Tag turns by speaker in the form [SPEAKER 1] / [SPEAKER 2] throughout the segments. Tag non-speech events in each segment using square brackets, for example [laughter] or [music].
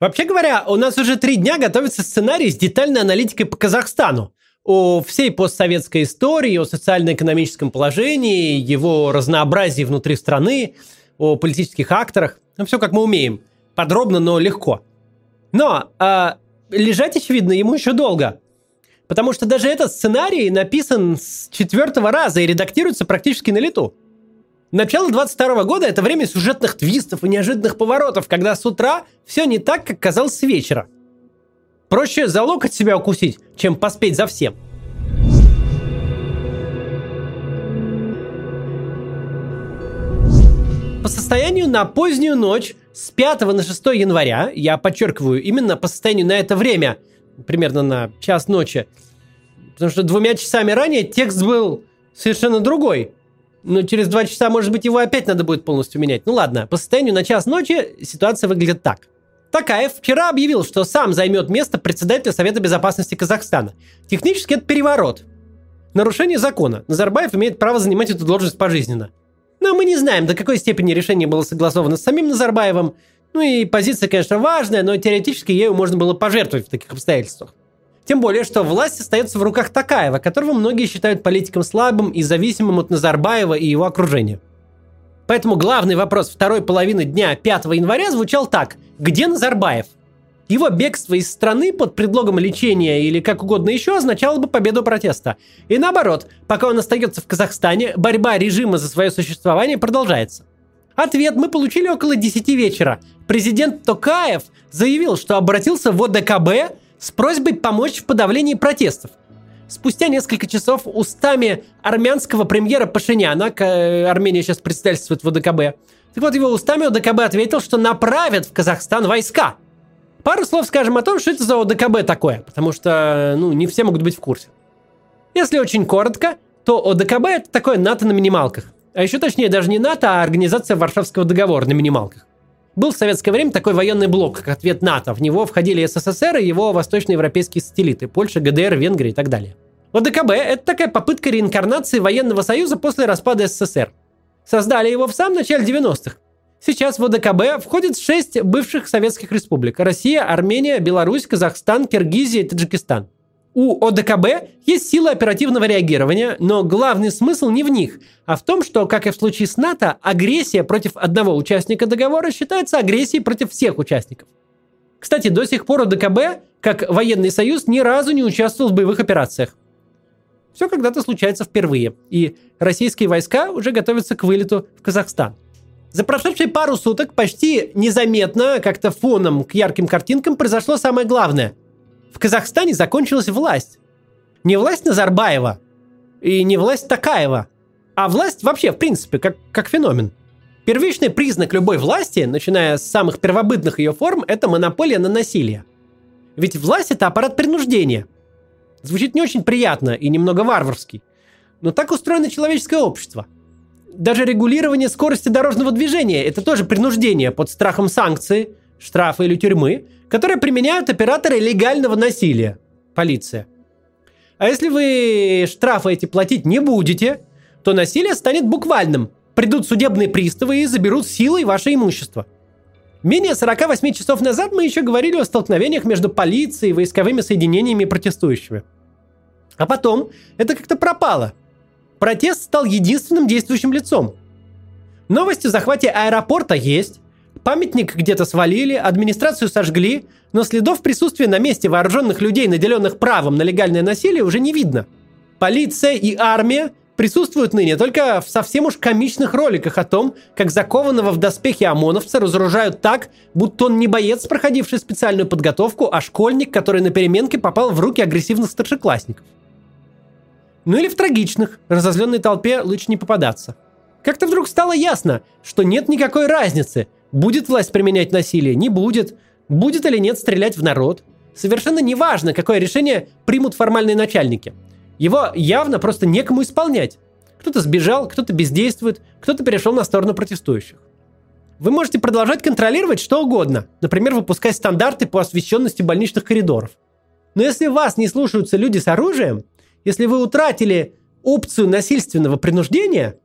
[SPEAKER 1] Вообще говоря, у нас уже три дня готовится сценарий с детальной аналитикой по Казахстану. О всей постсоветской истории, о социально-экономическом положении, его разнообразии внутри страны, о политических акторах. Ну, все как мы умеем. Подробно, но легко. Но э, лежать, очевидно, ему еще долго. Потому что даже этот сценарий написан с четвертого раза и редактируется практически на лету. Начало 22 года – это время сюжетных твистов и неожиданных поворотов, когда с утра все не так, как казалось с вечера. Проще за локоть себя укусить, чем поспеть за всем. По состоянию на позднюю ночь с 5 на 6 января, я подчеркиваю, именно по состоянию на это время, примерно на час ночи, потому что двумя часами ранее текст был совершенно другой – но через два часа, может быть, его опять надо будет полностью менять. Ну ладно, по состоянию на час ночи ситуация выглядит так. Такаев вчера объявил, что сам займет место председателя Совета Безопасности Казахстана. Технически это переворот. Нарушение закона. Назарбаев имеет право занимать эту должность пожизненно. Но мы не знаем, до какой степени решение было согласовано с самим Назарбаевым. Ну и позиция, конечно, важная, но теоретически ею можно было пожертвовать в таких обстоятельствах. Тем более, что власть остается в руках Такаева, которого многие считают политиком слабым и зависимым от Назарбаева и его окружения. Поэтому главный вопрос второй половины дня 5 января звучал так. Где Назарбаев? Его бегство из страны под предлогом лечения или как угодно еще означало бы победу протеста. И наоборот, пока он остается в Казахстане, борьба режима за свое существование продолжается. Ответ мы получили около 10 вечера. Президент Токаев заявил, что обратился в ОДКБ с просьбой помочь в подавлении протестов. Спустя несколько часов устами армянского премьера Пашиняна, э, Армения сейчас председательствует в ОДКБ, так вот его устами ОДКБ ответил, что направят в Казахстан войска. Пару слов скажем о том, что это за ОДКБ такое, потому что ну, не все могут быть в курсе. Если очень коротко, то ОДКБ это такое НАТО на минималках. А еще точнее даже не НАТО, а Организация Варшавского договора на минималках. Был в советское время такой военный блок, как ответ НАТО. В него входили СССР и его восточноевропейские сателлиты – Польша, ГДР, Венгрия и так далее. ОДКБ – это такая попытка реинкарнации военного союза после распада СССР. Создали его в самом начале 90-х. Сейчас в ОДКБ входит шесть бывших советских республик – Россия, Армения, Беларусь, Казахстан, Киргизия и Таджикистан – у ОДКБ есть силы оперативного реагирования, но главный смысл не в них, а в том, что, как и в случае с НАТО, агрессия против одного участника договора считается агрессией против всех участников. Кстати, до сих пор ОДКБ, как военный союз, ни разу не участвовал в боевых операциях. Все когда-то случается впервые, и российские войска уже готовятся к вылету в Казахстан. За прошедшие пару суток почти незаметно, как-то фоном к ярким картинкам произошло самое главное – в Казахстане закончилась власть. Не власть Назарбаева и не власть Такаева, а власть вообще, в принципе, как, как феномен. Первичный признак любой власти, начиная с самых первобытных ее форм, это монополия на насилие. Ведь власть – это аппарат принуждения. Звучит не очень приятно и немного варварский. Но так устроено человеческое общество. Даже регулирование скорости дорожного движения – это тоже принуждение под страхом санкций, штрафа или тюрьмы, которые применяют операторы легального насилия. Полиция. А если вы штрафы эти платить не будете, то насилие станет буквальным. Придут судебные приставы и заберут силой ваше имущество. Менее 48 часов назад мы еще говорили о столкновениях между полицией и войсковыми соединениями и протестующими. А потом это как-то пропало. Протест стал единственным действующим лицом. Новости о захвате аэропорта есть, Памятник где-то свалили, администрацию сожгли, но следов присутствия на месте вооруженных людей, наделенных правом на легальное насилие, уже не видно. Полиция и армия присутствуют ныне только в совсем уж комичных роликах о том, как закованного в доспехи ОМОНовца разоружают так, будто он не боец, проходивший специальную подготовку, а школьник, который на переменке попал в руки агрессивных старшеклассников. Ну или в трагичных, разозленной толпе лучше не попадаться. Как-то вдруг стало ясно, что нет никакой разницы – Будет власть применять насилие? Не будет. Будет или нет стрелять в народ? Совершенно неважно, какое решение примут формальные начальники. Его явно просто некому исполнять. Кто-то сбежал, кто-то бездействует, кто-то перешел на сторону протестующих. Вы можете продолжать контролировать что угодно, например, выпускать стандарты по освещенности больничных коридоров. Но если вас не слушаются люди с оружием, если вы утратили опцию насильственного принуждения,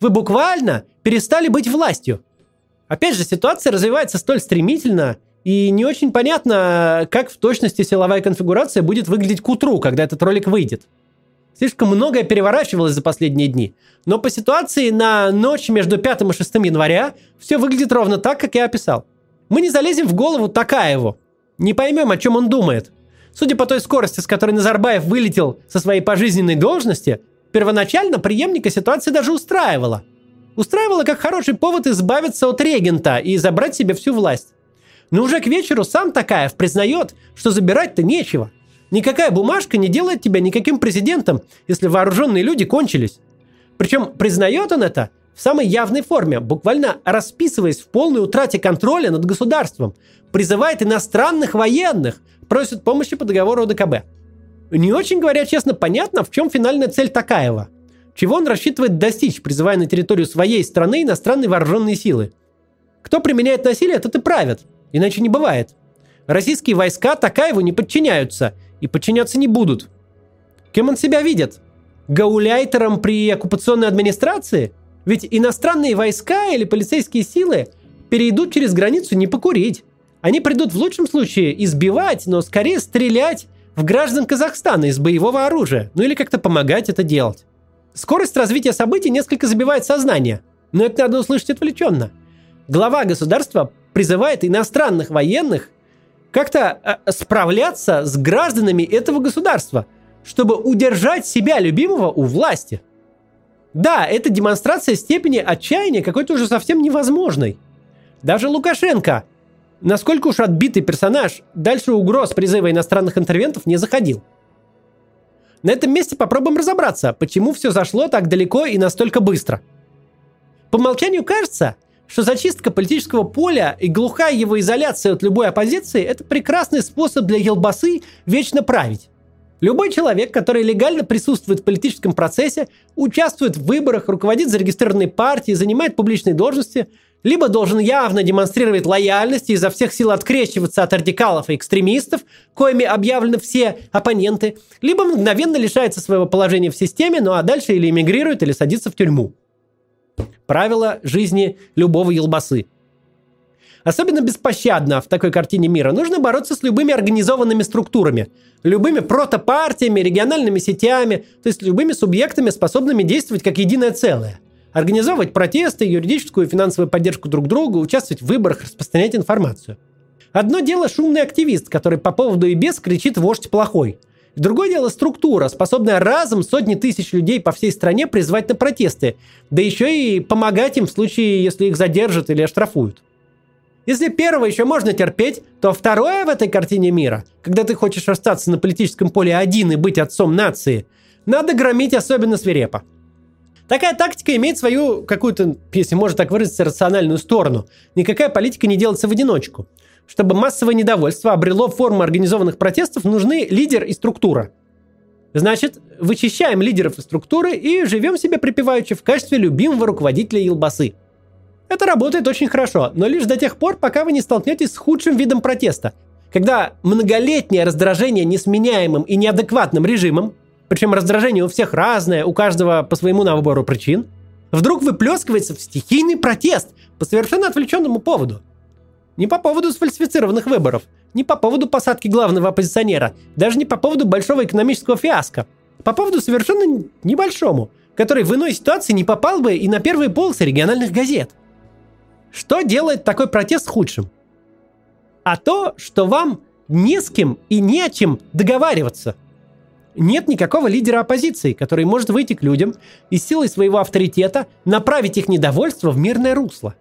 [SPEAKER 1] вы буквально перестали быть властью – Опять же, ситуация развивается столь стремительно И не очень понятно, как в точности силовая конфигурация будет выглядеть к утру, когда этот ролик выйдет. Слишком многое переворачивалось за последние дни. Но по ситуации на ночь между 5 и 6 января все выглядит ровно так, как я описал. Мы не залезем в голову Такаеву. Не поймем, о чем он думает. Судя по той скорости, с которой Назарбаев вылетел со своей пожизненной должности, первоначально преемника ситуация даже устраивала. Устраивала как хороший повод избавиться от регента и забрать себе всю власть. Но уже к вечеру сам Такаев признает, что забирать-то нечего. Никакая бумажка не делает тебя никаким президентом, если вооруженные люди кончились. Причем признает он это в самой явной форме, буквально расписываясь в полной утрате контроля над государством, призывает иностранных военных, просит помощи по договору ОДКБ. Не очень, говоря честно, понятно, в чем финальная цель Такаева. Чего он рассчитывает достичь, призывая на территорию своей страны иностранные вооруженные силы. Кто применяет насилие, тот и правит. Иначе не бывает. Российские войска Такаеву не подчиняются и подчиняться не будут. Кем он себя видит? Гауляйтером при оккупационной администрации? Ведь иностранные войска или полицейские силы перейдут через границу не покурить. Они придут в лучшем случае избивать, но скорее стрелять в граждан Казахстана из боевого оружия, ну или как-то помогать это делать. Скорость развития событий несколько забивает сознание, но это надо услышать отвлеченно. Глава государства призывает иностранных военных как-то э, справляться с гражданами этого государства, чтобы удержать себя любимого у власти. Да, это демонстрация степени отчаяния какой-то уже совсем невозможной. Даже Лукашенко, насколько уж отбитый персонаж, дальше угроз призыва иностранных интервентов не заходил. На этом месте попробуем разобраться, почему все зашло так далеко и настолько быстро. По умолчанию кажется, что зачистка политического поля и глухая его изоляция от любой оппозиции – это прекрасный способ для елбасы вечно править. Любой человек, который легально присутствует в политическом процессе, участвует в выборах, руководит зарегистрированной партией, занимает публичные должности, либо должен явно демонстрировать лояльность и изо всех сил открещиваться от радикалов и экстремистов, коими объявлены все оппоненты, либо мгновенно лишается своего положения в системе, ну а дальше или эмигрирует, или садится в тюрьму. Правила жизни любого елбасы. Особенно беспощадно в такой картине мира нужно бороться с любыми организованными структурами, любыми протопартиями, региональными сетями, то есть любыми субъектами, способными действовать как единое целое. Организовывать протесты, юридическую и финансовую поддержку друг друга, участвовать в выборах, распространять информацию. Одно дело шумный активист, который по поводу и без кричит «вождь плохой», Другое дело структура, способная разом сотни тысяч людей по всей стране призвать на протесты, да еще и помогать им в случае, если их задержат или оштрафуют. Если первое еще можно терпеть, то второе в этой картине мира, когда ты хочешь остаться на политическом поле один и быть отцом нации, надо громить особенно свирепо. Такая тактика имеет свою какую-то, если можно так выразиться, рациональную сторону. Никакая политика не делается в одиночку. Чтобы массовое недовольство обрело форму организованных протестов, нужны лидер и структура. Значит, вычищаем лидеров и структуры и живем себе припеваючи в качестве любимого руководителя Елбасы. Это работает очень хорошо, но лишь до тех пор, пока вы не столкнетесь с худшим видом протеста, когда многолетнее раздражение несменяемым и неадекватным режимом, причем раздражение у всех разное, у каждого по своему набору причин, вдруг выплескивается в стихийный протест по совершенно отвлеченному поводу – не по поводу сфальсифицированных выборов, не по поводу посадки главного оппозиционера, даже не по поводу большого экономического фиаско. По поводу совершенно небольшому, который в иной ситуации не попал бы и на первые полосы региональных газет. Что делает такой протест худшим? А то, что вам не с кем и не о чем договариваться. Нет никакого лидера оппозиции, который может выйти к людям и силой своего авторитета направить их недовольство в мирное русло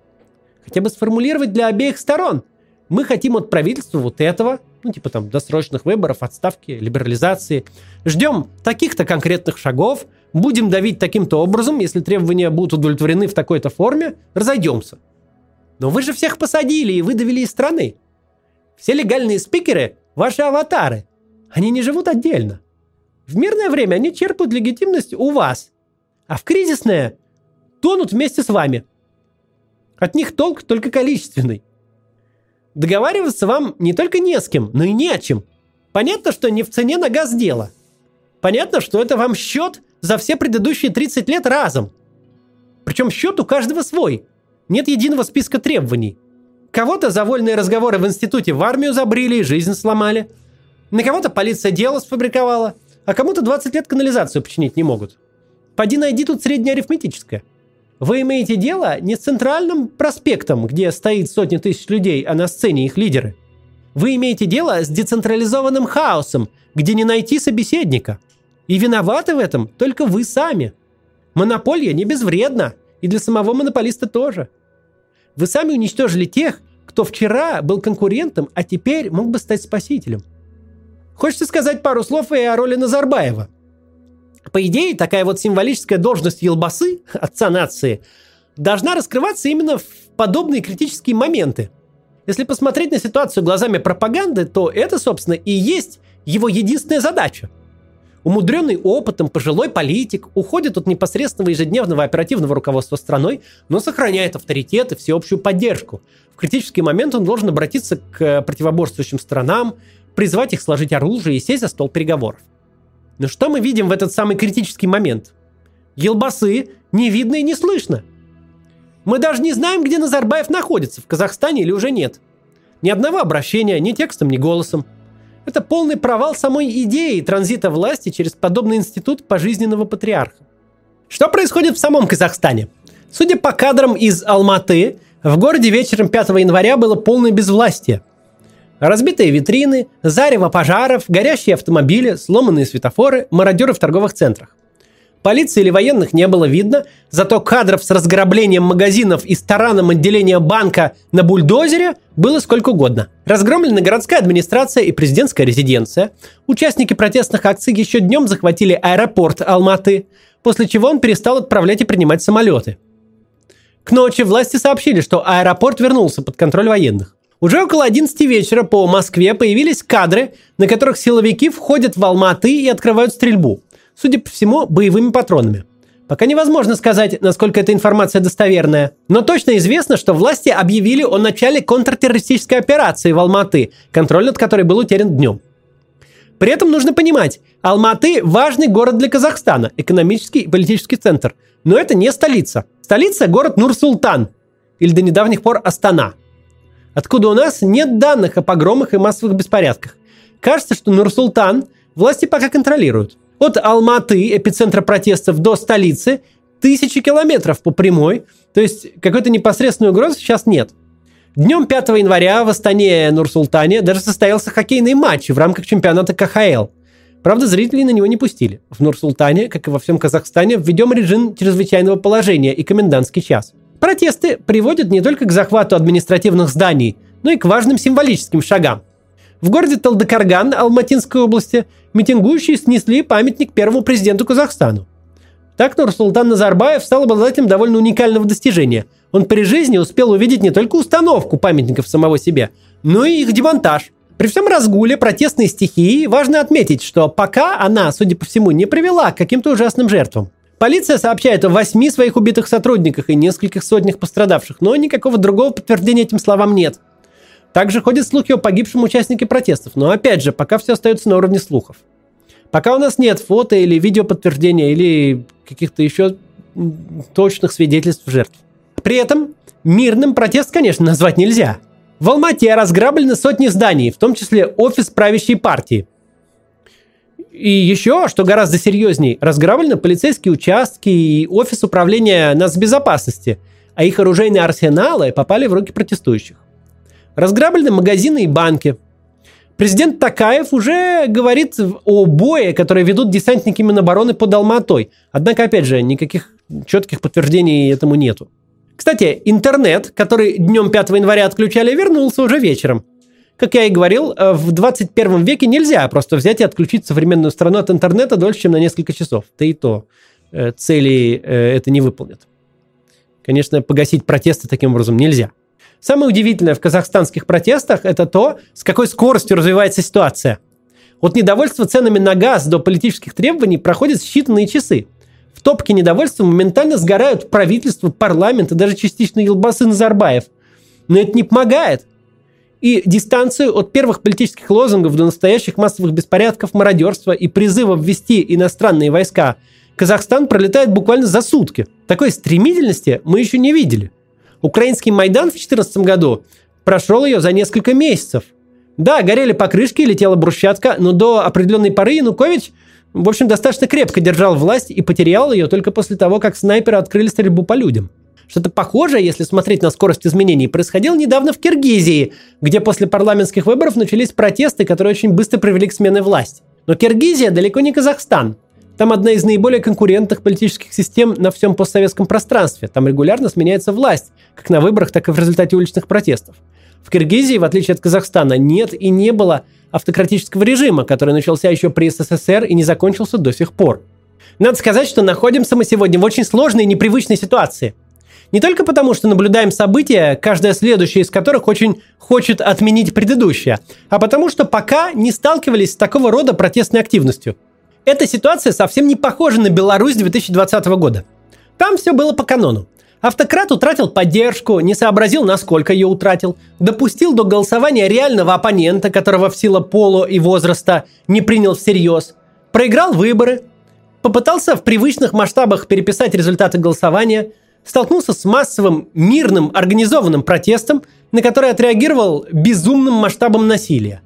[SPEAKER 1] хотя бы сформулировать для обеих сторон. Мы хотим от правительства вот этого, ну, типа там досрочных выборов, отставки, либерализации. Ждем таких-то конкретных шагов, будем давить таким-то образом, если требования будут удовлетворены в такой-то форме, разойдемся. Но вы же всех посадили и выдавили из страны. Все легальные спикеры – ваши аватары. Они не живут отдельно. В мирное время они черпают легитимность у вас, а в кризисное тонут вместе с вами – от них толк только количественный. Договариваться вам не только не с кем, но и не о чем. Понятно, что не в цене на газ дело. Понятно, что это вам счет за все предыдущие 30 лет разом. Причем счет у каждого свой. Нет единого списка требований. Кого-то за вольные разговоры в институте в армию забрили и жизнь сломали. На кого-то полиция дело сфабриковала, а кому-то 20 лет канализацию починить не могут. Поди найди тут среднеарифметическое. Вы имеете дело не с центральным проспектом, где стоит сотни тысяч людей, а на сцене их лидеры. Вы имеете дело с децентрализованным хаосом, где не найти собеседника. И виноваты в этом только вы сами. Монополия не безвредна, и для самого монополиста тоже. Вы сами уничтожили тех, кто вчера был конкурентом, а теперь мог бы стать спасителем. Хочется сказать пару слов и о роли Назарбаева. По идее, такая вот символическая должность елбасы, [laughs] отца нации, должна раскрываться именно в подобные критические моменты. Если посмотреть на ситуацию глазами пропаганды, то это, собственно, и есть его единственная задача – Умудренный опытом пожилой политик уходит от непосредственного ежедневного оперативного руководства страной, но сохраняет авторитет и всеобщую поддержку. В критический момент он должен обратиться к противоборствующим сторонам, призвать их сложить оружие и сесть за стол переговоров. Но что мы видим в этот самый критический момент? Елбасы не видно и не слышно. Мы даже не знаем, где Назарбаев находится, в Казахстане или уже нет. Ни одного обращения, ни текстом, ни голосом – это полный провал самой идеи транзита власти через подобный институт пожизненного патриарха. Что происходит в самом Казахстане? Судя по кадрам из Алматы, в городе вечером 5 января было полное безвластие. Разбитые витрины, зарево пожаров, горящие автомобили, сломанные светофоры, мародеры в торговых центрах. Полиции или военных не было видно, зато кадров с разграблением магазинов и тараном отделения банка на бульдозере было сколько угодно. Разгромлена городская администрация и президентская резиденция. Участники протестных акций еще днем захватили аэропорт Алматы, после чего он перестал отправлять и принимать самолеты. К ночи власти сообщили, что аэропорт вернулся под контроль военных. Уже около 11 вечера по Москве появились кадры, на которых силовики входят в Алматы и открывают стрельбу – судя по всему, боевыми патронами. Пока невозможно сказать, насколько эта информация достоверная, но точно известно, что власти объявили о начале контртеррористической операции в Алматы, контроль над которой был утерян днем. При этом нужно понимать, Алматы – важный город для Казахстана, экономический и политический центр. Но это не столица. Столица – город Нур-Султан, или до недавних пор Астана, откуда у нас нет данных о погромах и массовых беспорядках. Кажется, что Нур-Султан власти пока контролируют – от Алматы, эпицентра протестов, до столицы тысячи километров по прямой. То есть какой-то непосредственной угрозы сейчас нет. Днем 5 января в Астане Нур-Султане даже состоялся хоккейный матч в рамках чемпионата КХЛ. Правда, зрителей на него не пустили. В Нур-Султане, как и во всем Казахстане, введем режим чрезвычайного положения и комендантский час. Протесты приводят не только к захвату административных зданий, но и к важным символическим шагам. В городе Талдыкарган Алматинской области митингующие снесли памятник первому президенту Казахстану. Так Нурсултан Назарбаев стал обладателем довольно уникального достижения. Он при жизни успел увидеть не только установку памятников самого себе, но и их демонтаж. При всем разгуле протестной стихии важно отметить, что пока она, судя по всему, не привела к каким-то ужасным жертвам. Полиция сообщает о восьми своих убитых сотрудниках и нескольких сотнях пострадавших, но никакого другого подтверждения этим словам нет. Также ходят слухи о погибшем участнике протестов, но опять же, пока все остается на уровне слухов. Пока у нас нет фото или видео подтверждения или каких-то еще точных свидетельств жертв. При этом мирным протест, конечно, назвать нельзя. В Алмате разграблены сотни зданий, в том числе офис правящей партии. И еще, что гораздо серьезней, разграблены полицейские участки и офис управления нацбезопасности, а их оружейные арсеналы попали в руки протестующих. Разграблены магазины и банки. Президент Такаев уже говорит о бое, который ведут десантники Минобороны под Алматой. Однако, опять же, никаких четких подтверждений этому нету. Кстати, интернет, который днем 5 января отключали, вернулся уже вечером. Как я и говорил, э, в 21 веке нельзя просто взять и отключить современную страну от интернета дольше, чем на несколько часов. Да и то э, цели э, это не выполнит. Конечно, погасить протесты таким образом нельзя. Самое удивительное в казахстанских протестах это то, с какой скоростью развивается ситуация. От недовольства ценами на газ до политических требований проходят считанные часы. В топке недовольства моментально сгорают правительство, парламент и даже частично Елбасы Назарбаев. Но это не помогает. И дистанцию от первых политических лозунгов до настоящих массовых беспорядков, мародерства и призыва ввести иностранные войска Казахстан пролетает буквально за сутки. Такой стремительности мы еще не видели. Украинский Майдан в 2014 году прошел ее за несколько месяцев. Да, горели покрышки, летела брусчатка, но до определенной поры Янукович, в общем, достаточно крепко держал власть и потерял ее только после того, как снайперы открыли стрельбу по людям. Что-то похожее, если смотреть на скорость изменений, происходило недавно в Киргизии, где после парламентских выборов начались протесты, которые очень быстро привели к смене власти. Но Киргизия далеко не Казахстан. Там одна из наиболее конкурентных политических систем на всем постсоветском пространстве. Там регулярно сменяется власть, как на выборах, так и в результате уличных протестов. В Киргизии, в отличие от Казахстана, нет и не было автократического режима, который начался еще при СССР и не закончился до сих пор. Надо сказать, что находимся мы сегодня в очень сложной и непривычной ситуации – не только потому, что наблюдаем события, каждое следующее из которых очень хочет отменить предыдущее, а потому что пока не сталкивались с такого рода протестной активностью. Эта ситуация совсем не похожа на Беларусь 2020 года. Там все было по канону. Автократ утратил поддержку, не сообразил, насколько ее утратил, допустил до голосования реального оппонента, которого в силу пола и возраста не принял всерьез, проиграл выборы, попытался в привычных масштабах переписать результаты голосования – столкнулся с массовым, мирным, организованным протестом, на который отреагировал безумным масштабом насилия.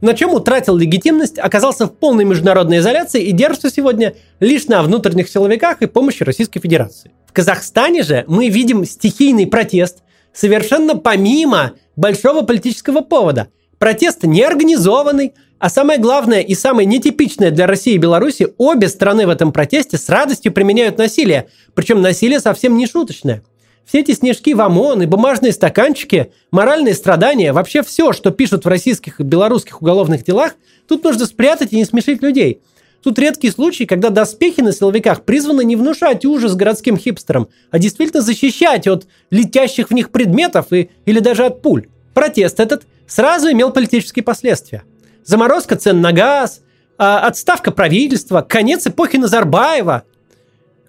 [SPEAKER 1] На чем утратил легитимность, оказался в полной международной изоляции и держится сегодня лишь на внутренних силовиках и помощи Российской Федерации. В Казахстане же мы видим стихийный протест совершенно помимо большого политического повода. Протест неорганизованный, а самое главное и самое нетипичное для России и Беларуси, обе страны в этом протесте с радостью применяют насилие. Причем насилие совсем не шуточное. Все эти снежки в ОМОН и бумажные стаканчики, моральные страдания, вообще все, что пишут в российских и белорусских уголовных делах, тут нужно спрятать и не смешить людей. Тут редкий случай, когда доспехи на силовиках призваны не внушать ужас городским хипстерам, а действительно защищать от летящих в них предметов и, или даже от пуль. Протест этот сразу имел политические последствия заморозка цен на газ, а, отставка правительства, конец эпохи Назарбаева.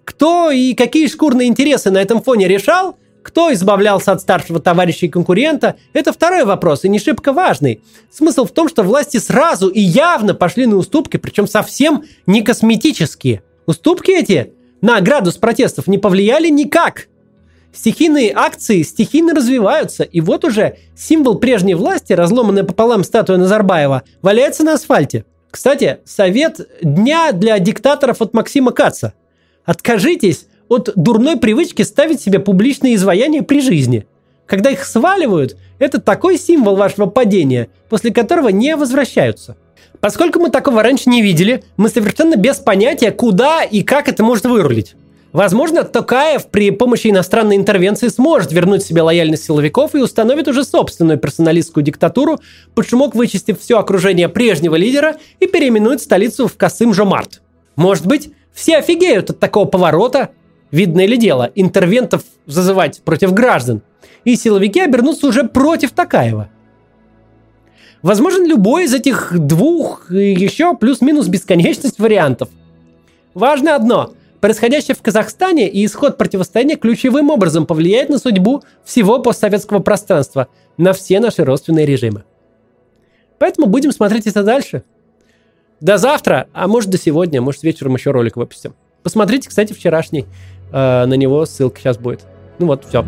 [SPEAKER 1] Кто и какие шкурные интересы на этом фоне решал, кто избавлялся от старшего товарища и конкурента, это второй вопрос, и не шибко важный. Смысл в том, что власти сразу и явно пошли на уступки, причем совсем не косметические. Уступки эти на градус протестов не повлияли никак – Стихийные акции стихийно развиваются, и вот уже символ прежней власти, разломанная пополам статуя Назарбаева, валяется на асфальте. Кстати, совет дня для диктаторов от Максима Каца. Откажитесь от дурной привычки ставить себе публичные изваяния при жизни. Когда их сваливают, это такой символ вашего падения, после которого не возвращаются. Поскольку мы такого раньше не видели, мы совершенно без понятия, куда и как это может вырулить. Возможно, Токаев при помощи иностранной интервенции сможет вернуть себе лояльность силовиков и установит уже собственную персоналистскую диктатуру, под шумок вычистив все окружение прежнего лидера и переименует столицу в Касым-Жомарт. Может быть, все офигеют от такого поворота, видное ли дело, интервентов зазывать против граждан, и силовики обернутся уже против Токаева. Возможен любой из этих двух и еще плюс-минус бесконечность вариантов. Важно одно – Происходящее в Казахстане и исход противостояния ключевым образом повлияет на судьбу всего постсоветского пространства, на все наши родственные режимы. Поэтому будем смотреть это дальше. До завтра, а может до сегодня, может вечером еще ролик выпустим. Посмотрите, кстати, вчерашний. Э, на него ссылка сейчас будет. Ну вот, все.